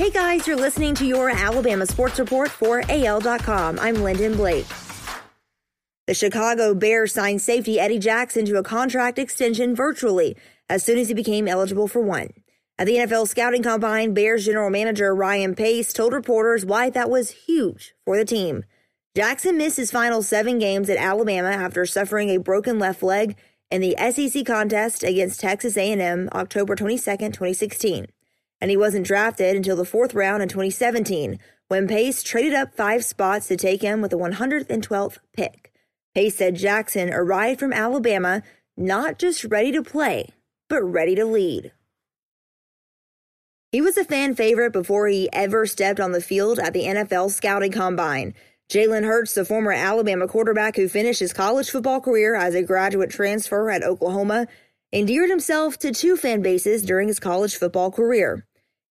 Hey guys, you're listening to your Alabama Sports Report for AL.com. I'm Lyndon Blake. The Chicago Bears signed safety Eddie Jackson to a contract extension virtually as soon as he became eligible for one. At the NFL scouting combine, Bears general manager Ryan Pace told reporters why that was huge for the team. Jackson missed his final seven games at Alabama after suffering a broken left leg in the SEC contest against Texas A&M October 22, 2016 and he wasn't drafted until the fourth round in 2017 when Pace traded up five spots to take him with the 112th pick. Pace said Jackson arrived from Alabama not just ready to play, but ready to lead. He was a fan favorite before he ever stepped on the field at the NFL scouting combine. Jalen Hurts, the former Alabama quarterback who finished his college football career as a graduate transfer at Oklahoma, endeared himself to two fan bases during his college football career.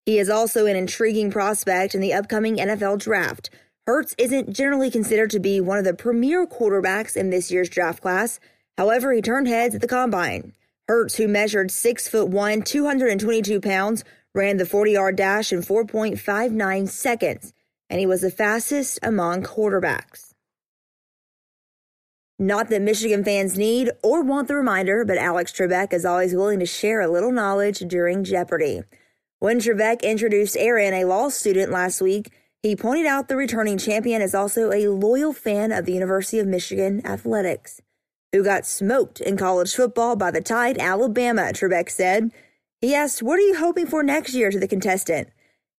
He is also an intriguing prospect in the upcoming NFL draft. Hurts isn't generally considered to be one of the premier quarterbacks in this year's draft class. However, he turned heads at the combine. Hurts, who measured 6 foot 1, 222 pounds, ran the 40-yard dash in 4.59 seconds, and he was the fastest among quarterbacks. Not that Michigan fans need or want the reminder, but Alex Trebek is always willing to share a little knowledge during Jeopardy! When Trebek introduced Aaron, a law student, last week, he pointed out the returning champion is also a loyal fan of the University of Michigan athletics, who got smoked in college football by the Tide Alabama, Trebek said. He asked, What are you hoping for next year to the contestant?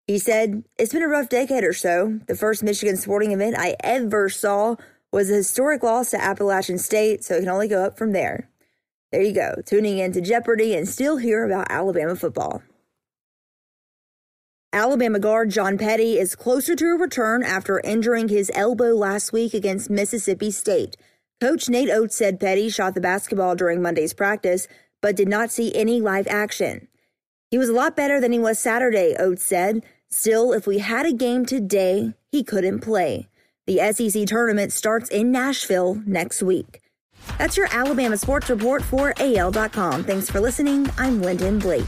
He said, It's been a rough decade or so. The first Michigan sporting event I ever saw was a historic loss to Appalachian State, so it can only go up from there. There you go, tuning in to Jeopardy and still hear about Alabama football. Alabama guard John Petty is closer to a return after injuring his elbow last week against Mississippi State. Coach Nate Oats said Petty shot the basketball during Monday's practice, but did not see any live action. He was a lot better than he was Saturday, Oats said. Still, if we had a game today, he couldn't play. The SEC tournament starts in Nashville next week. That's your Alabama sports report for AL.com. Thanks for listening. I'm Lyndon Blake.